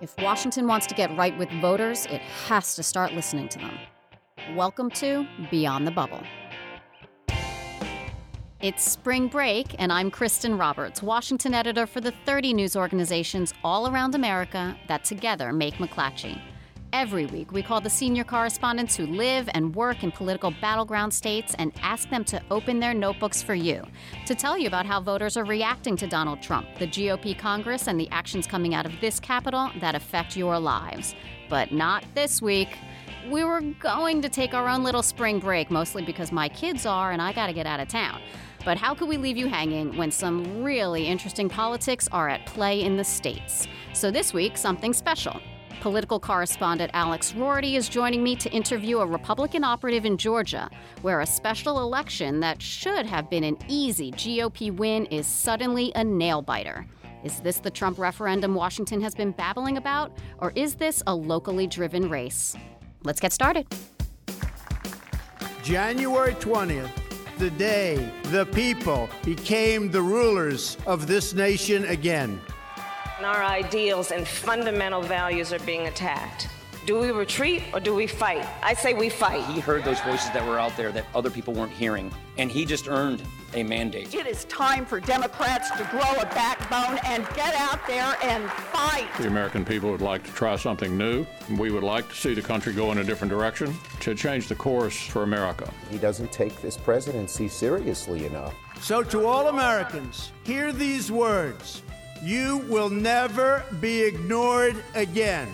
If Washington wants to get right with voters, it has to start listening to them. Welcome to Beyond the Bubble. It's spring break, and I'm Kristin Roberts, Washington editor for the 30 news organizations all around America that together make McClatchy. Every week, we call the senior correspondents who live and work in political battleground states and ask them to open their notebooks for you to tell you about how voters are reacting to Donald Trump, the GOP Congress, and the actions coming out of this Capitol that affect your lives. But not this week. We were going to take our own little spring break, mostly because my kids are and I gotta get out of town. But how could we leave you hanging when some really interesting politics are at play in the states? So this week, something special. Political correspondent Alex Roarty is joining me to interview a Republican operative in Georgia, where a special election that should have been an easy GOP win is suddenly a nail biter. Is this the Trump referendum Washington has been babbling about, or is this a locally driven race? Let's get started. January 20th, the day the people became the rulers of this nation again. Our ideals and fundamental values are being attacked. Do we retreat or do we fight? I say we fight. He heard those voices that were out there that other people weren't hearing, and he just earned a mandate. It is time for Democrats to grow a backbone and get out there and fight. The American people would like to try something new. We would like to see the country go in a different direction to change the course for America. He doesn't take this presidency seriously enough. So, to all Americans, hear these words You will never be ignored again.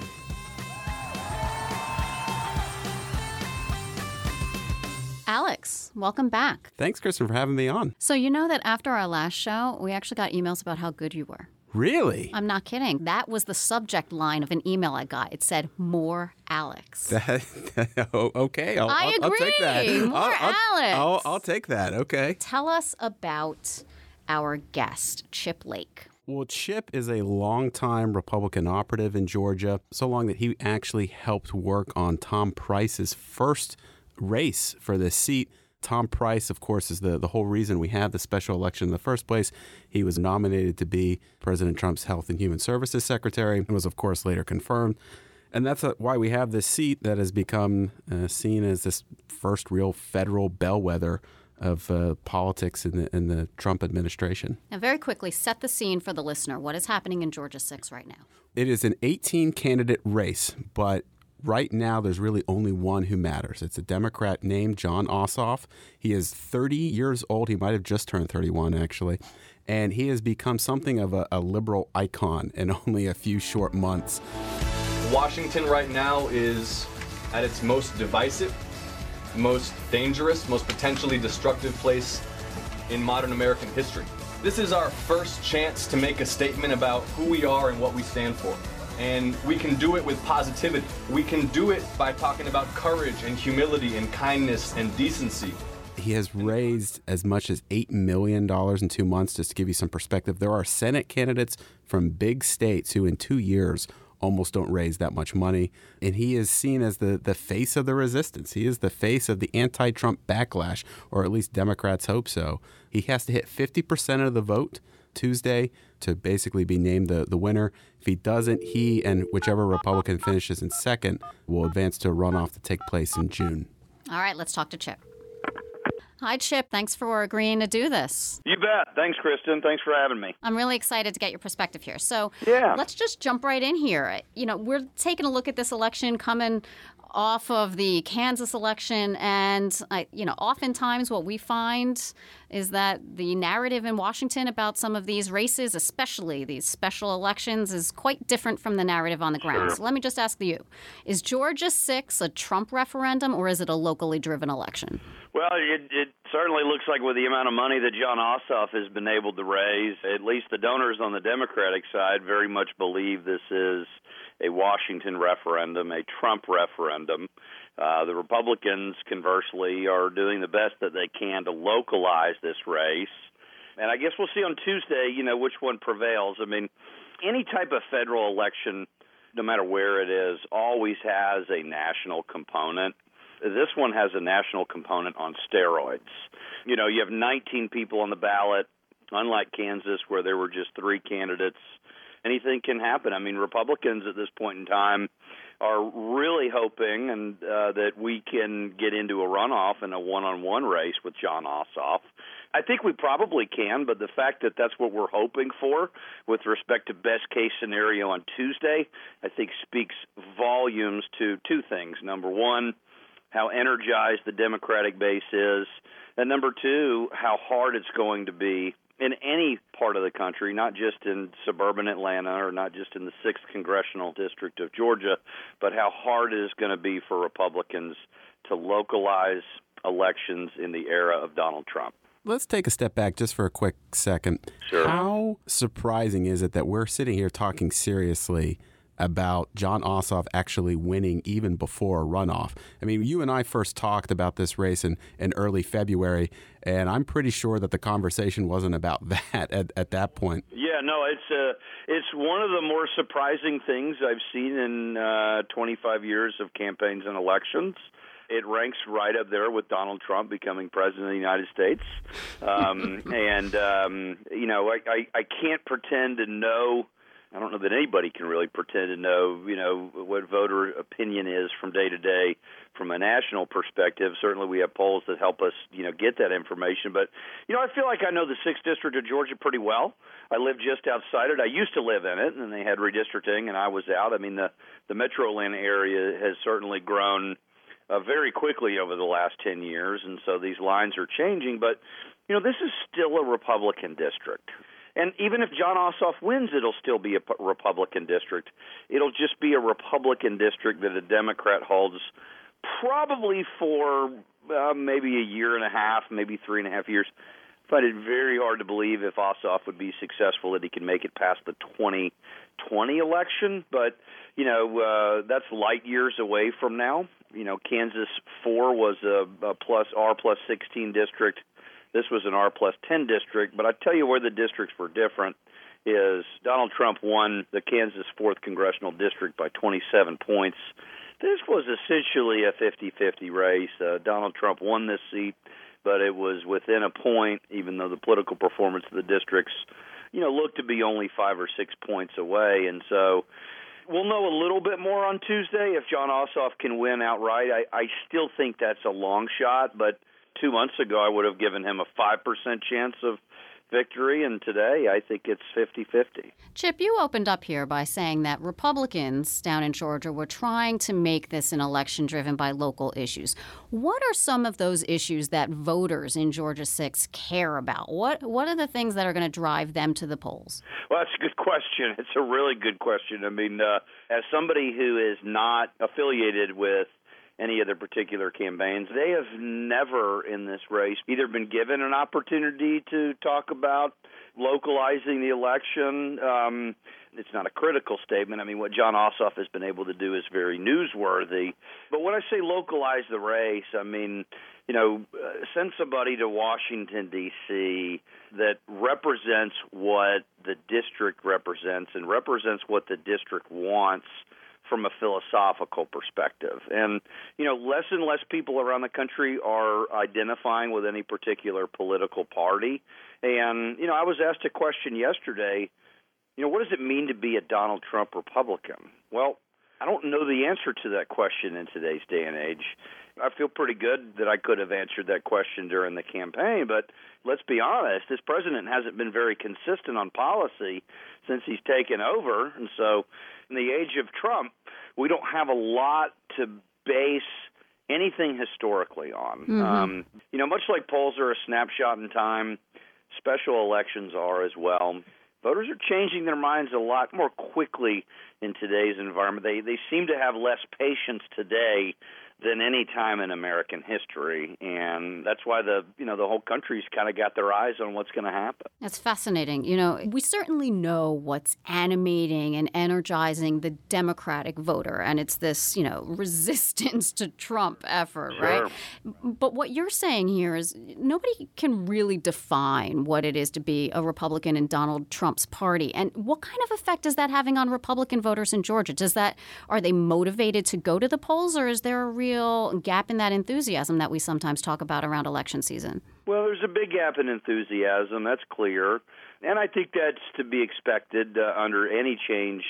Alex, welcome back. Thanks, Kristin, for having me on. So, you know that after our last show, we actually got emails about how good you were. Really? I'm not kidding. That was the subject line of an email I got. It said, More Alex. That, oh, okay. I'll, I I'll, I'll take that. agree. More I'll, I'll- Alex. I'll, I'll take that. Okay. Tell us about our guest, Chip Lake. Well, Chip is a longtime Republican operative in Georgia, so long that he actually helped work on Tom Price's first race for this seat. Tom Price, of course, is the, the whole reason we have the special election in the first place. He was nominated to be President Trump's Health and Human Services Secretary and was, of course, later confirmed. And that's uh, why we have this seat that has become uh, seen as this first real federal bellwether of uh, politics in the, in the Trump administration. Now, very quickly, set the scene for the listener. What is happening in Georgia 6 right now? It is an 18 candidate race, but right now there's really only one who matters. It's a Democrat named Jon Ossoff. He is 30 years old. He might have just turned 31, actually. And he has become something of a, a liberal icon in only a few short months. Washington right now is at its most divisive, most dangerous, most potentially destructive place in modern American history. This is our first chance to make a statement about who we are and what we stand for. And we can do it with positivity. We can do it by talking about courage and humility and kindness and decency. He has raised as much as $8 million in two months, just to give you some perspective. There are Senate candidates from big states who, in two years, almost don't raise that much money. And he is seen as the, the face of the resistance. He is the face of the anti Trump backlash, or at least Democrats hope so. He has to hit 50% of the vote Tuesday to basically be named the, the winner. If he doesn't, he and whichever Republican finishes in second will advance to a runoff to take place in June. All right, let's talk to Chip. Hi, Chip. Thanks for agreeing to do this. You bet. Thanks, Kristin. Thanks for having me. I'm really excited to get your perspective here. So, Yeah. let's just jump right in here. You know, we're taking a look at this election coming off of the Kansas election, and I, you know, oftentimes what we find is that the narrative in Washington about some of these races, especially these special elections, is quite different from the narrative on the ground. Sure. So let me just ask you: Is Georgia six a Trump referendum, or is it a locally driven election? Well, it, it certainly looks like with the amount of money that Jon Ossoff has been able to raise, at least the donors on the Democratic side very much believe this is a Washington referendum, a Trump referendum. Uh, the Republicans, conversely, are doing the best that they can to localize this race. And I guess we'll see on Tuesday, you know, which one prevails. I mean, any type of federal election, no matter where it is, always has a national component. This one has a national component on steroids. You know, you have 19 people on the ballot, unlike Kansas, where there were just three candidates anything can happen. I mean, Republicans at this point in time are really hoping and uh, that we can get into a runoff and a one-on-one race with Jon Ossoff. I think we probably can, but the fact that that's what we're hoping for with respect to best case scenario on Tuesday, I think speaks volumes to two things. Number one, how energized the Democratic base is, and number two, how hard it's going to be in any part of the country, not just in suburban Atlanta or not just in the 6th congressional district of Georgia, but how hard it is going to be for Republicans to localize elections in the era of Donald Trump. Let's take a step back just for a quick second. Sure. How surprising is it that we're sitting here talking seriously about Jon Ossoff actually winning even before a runoff. I mean, you and I first talked about this race in, in early February, and I'm pretty sure that the conversation wasn't about that at, at that point. Yeah, no, it's uh, it's one of the more surprising things I've seen in uh, 25 years of campaigns and elections. It ranks right up there with Donald Trump becoming president of the United States, um, and um, you know, I, I I can't pretend to know I don't know that anybody can really pretend to know, you know, what voter opinion is from day to day from a national perspective. Certainly, we have polls that help us, you know, get that information. But, you know, I feel like I know the sixth district of Georgia pretty well. I live just outside it. I used to live in it, and they had redistricting, and I was out. I mean, the the Metro Atlanta area has certainly grown uh, very quickly over the last ten years, and so these lines are changing. But, you know, this is still a Republican district. And even if Jon Ossoff wins, it'll still be a Republican district. It'll just be a Republican district that a Democrat holds probably for uh, maybe a year and a half, maybe three and a half years. I find it very hard to believe if Ossoff would be successful that he can make it past the 2020 election. But you know uh, that's light years away from now. You know, Kansas four was a, a plus R plus 16 district this was an R plus 10 district, but I tell you where the districts were different is Donald Trump won the Kansas 4th congressional district by 27 points. This was essentially a 50-50 race. Uh, Donald Trump won this seat, but it was within a point, even though the political performance of the districts, you know, looked to be only five or six points away. And so we'll know a little bit more on Tuesday if Jon Ossoff can win outright. I, I still think that's a long shot, but – two months ago, I would have given him a 5% chance of victory, and today I think it's 50 50. Chip, you opened up here by saying that Republicans down in Georgia were trying to make this an election driven by local issues. What are some of those issues that voters in Georgia 6 care about? What, what are the things that are going to drive them to the polls? Well, that's a good question. It's a really good question. I mean, uh, as somebody who is not affiliated with any of particular campaigns. They have never in this race either been given an opportunity to talk about localizing the election. Um, it's not a critical statement. I mean, what Jon Ossoff has been able to do is very newsworthy. But when I say localize the race, I mean, you know, uh, send somebody to Washington, D.C. that represents what the district represents and represents what the district wants from a philosophical perspective. And, you know, less and less people around the country are identifying with any particular political party. And, you know, I was asked a question yesterday, you know, what does it mean to be a Donald Trump Republican? Well, I don't know the answer to that question in today's day and age. I feel pretty good that I could have answered that question during the campaign, but let's be honest, this president hasn't been very consistent on policy since he's taken over. And so, in the age of Trump, we don't have a lot to base anything historically on. Mm-hmm. Um, you know, much like polls are a snapshot in time, special elections are as well. Voters are changing their minds a lot more quickly in today's environment. They they seem to have less patience today than any time in American history, and that's why the you know the whole country's kind of got their eyes on what's going to happen. That's fascinating. You know, we certainly know what's animating and energizing the Democratic voter, and it's this you know resistance to Trump effort, sure. right? But what you're saying here is nobody can really define what it is to be a Republican in Donald Trump's party, and what kind of effect is that having on Republican voters in Georgia? Does that are they motivated to go to the polls, or is there a real real gap in that enthusiasm that we sometimes talk about around election season? Well, there's a big gap in enthusiasm. That's clear. And I think that's to be expected uh, under any change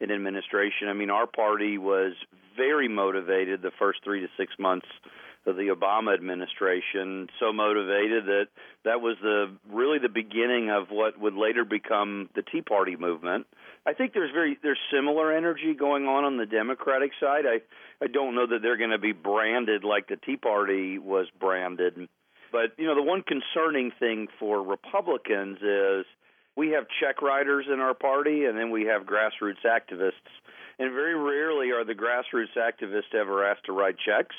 in administration. I mean, our party was very motivated the first three to six months of the Obama administration, so motivated that that was the really the beginning of what would later become the Tea Party movement. I think there's very there's similar energy going on on the Democratic side. I I don't know that they're going to be branded like the Tea Party was branded, but you know the one concerning thing for Republicans is we have check writers in our party, and then we have grassroots activists. And very rarely are the grassroots activists ever asked to write checks,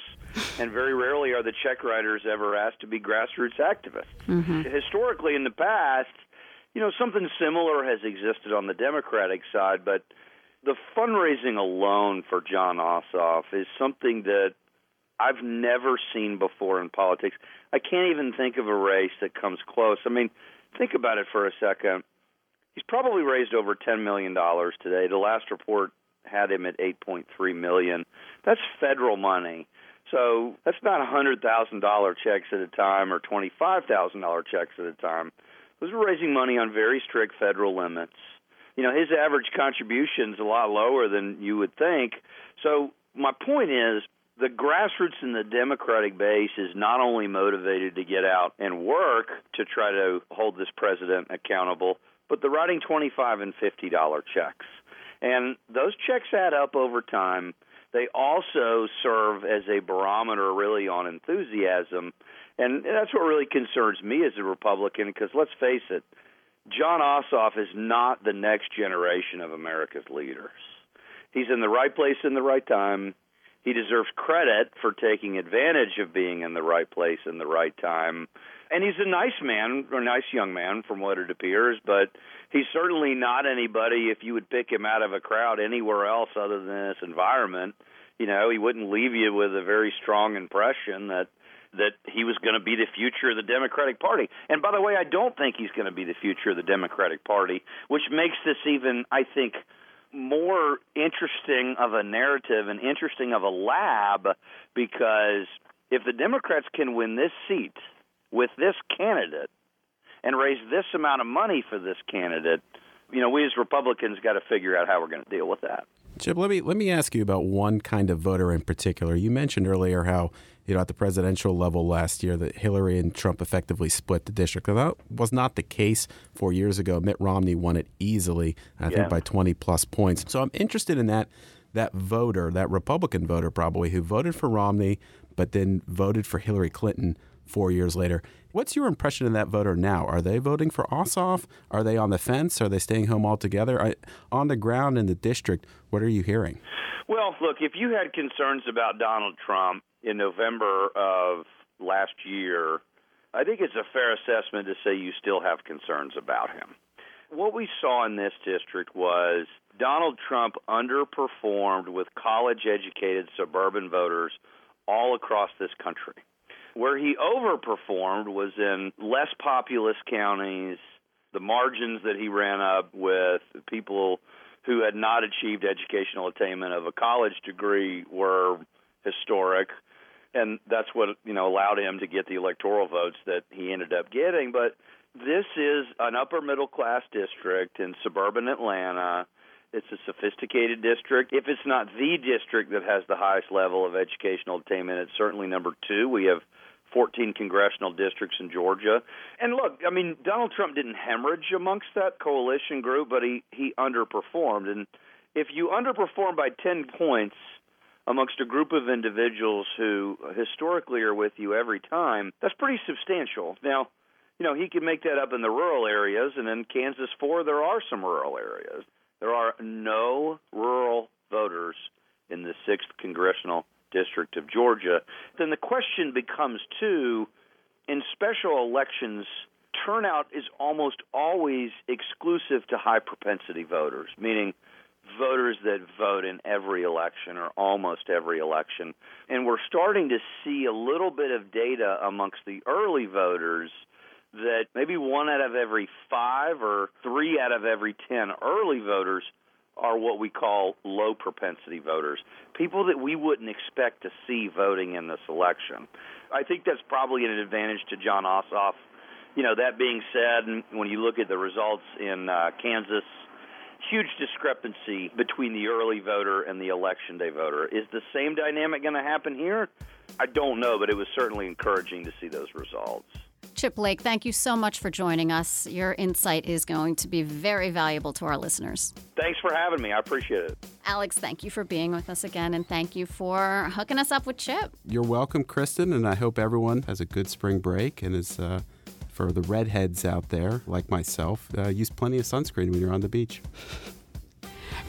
and very rarely are the check writers ever asked to be grassroots activists. Mm-hmm. Historically, in the past, you know, something similar has existed on the Democratic side, but the fundraising alone for Jon Ossoff is something that I've never seen before in politics. I can't even think of a race that comes close. I mean, think about it for a second. He's probably raised over $10 million today. The last report had him at 8.3 million. That's federal money. So that's not $100,000 checks at a time or $25,000 checks at a time. Those are raising money on very strict federal limits. You know, his average contribution is a lot lower than you would think. So my point is the grassroots in the Democratic base is not only motivated to get out and work to try to hold this president accountable, but they're writing 25 and $50 checks. And those checks add up over time. They also serve as a barometer, really, on enthusiasm. And that's what really concerns me as a Republican, because let's face it, Jon Ossoff is not the next generation of America's leaders. He's in the right place in the right time he deserves credit for taking advantage of being in the right place in the right time. And he's a nice man, or a nice young man, from what it appears, but he's certainly not anybody if you would pick him out of a crowd anywhere else other than this environment. You know, he wouldn't leave you with a very strong impression that that he was going to be the future of the Democratic Party. And by the way, I don't think he's going to be the future of the Democratic Party, which makes this even, I think, more interesting of a narrative and interesting of a lab because if the Democrats can win this seat with this candidate and raise this amount of money for this candidate, you know, we as Republicans got to figure out how we're going to deal with that. Chip, let me let me ask you about one kind of voter in particular. You mentioned earlier how you know at the presidential level last year that Hillary and Trump effectively split the district. That was not the case four years ago. Mitt Romney won it easily, I yeah. think by 20 plus points. So I'm interested in that that voter, that Republican voter probably who voted for Romney but then voted for Hillary Clinton four years later. What's your impression of that voter now? Are they voting for Ossoff? Are they on the fence? Are they staying home altogether? I, on the ground in the district, what are you hearing? Well, look, if you had concerns about Donald Trump in November of last year, I think it's a fair assessment to say you still have concerns about him. What we saw in this district was Donald Trump underperformed with college educated suburban voters all across this country. Where he overperformed was in less populous counties, the margins that he ran up with people who had not achieved educational attainment of a college degree were historic. And that's what you know allowed him to get the electoral votes that he ended up getting. But this is an upper middle class district in suburban Atlanta it's a sophisticated district. If it's not the district that has the highest level of educational attainment, it's certainly number two. We have 14 congressional districts in Georgia. And look, I mean, Donald Trump didn't hemorrhage amongst that coalition group, but he he underperformed. And if you underperform by 10 points amongst a group of individuals who historically are with you every time, that's pretty substantial. Now, you know, he can make that up in the rural areas, and in Kansas 4, there are some rural areas. There are no rural voters in the 6th congressional district of Georgia. Then the question becomes too in special elections turnout is almost always exclusive to high propensity voters, meaning voters that vote in every election or almost every election. And we're starting to see a little bit of data amongst the early voters that maybe one out of every five or three out of every ten early voters are what we call low propensity voters, people that we wouldn't expect to see voting in this election. I think that's probably an advantage to Jon Ossoff You know, that being said, when you look at the results in uh, Kansas, huge discrepancy between the early voter and the election day voter. Is the same dynamic going to happen here? I don't know, but it was certainly encouraging to see those results. Chip Lake, thank you so much for joining us. Your insight is going to be very valuable to our listeners. Thanks for having me. I appreciate it. Alex, thank you for being with us again, and thank you for hooking us up with Chip. You're welcome, Kristin, and I hope everyone has a good spring break and is. Uh, for the redheads out there, like myself, uh, use plenty of sunscreen when you're on the beach.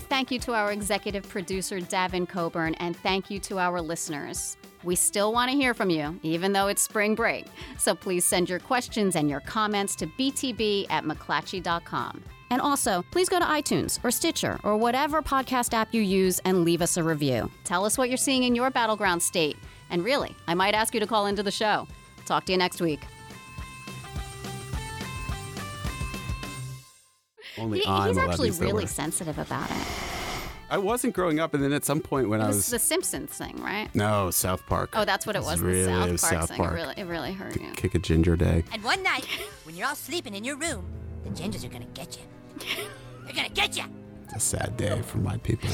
Thank you to our executive producer, Davin Coburn, and thank you to our listeners. We still want to hear from you, even though it's spring break. So please send your questions and your comments to btb at mcclatchy.com. And also, please go to iTunes or Stitcher or whatever podcast app you use and leave us a review. Tell us what you're seeing in your battleground state. And really, I might ask you to call into the show. Talk to you next week. Only He- I'm he's actually really word. sensitive about it. I wasn't growing up, and then at some point when It I was was the Simpsons thing, right? no South Park. Oh, that's what it It's was. Really, the South Park South thing. Park. It really, it really hurt you. Kick a ginger day. And one night, when you're all sleeping in your room, the gingers are gonna get you. They're gonna get you. It's a sad day for my people.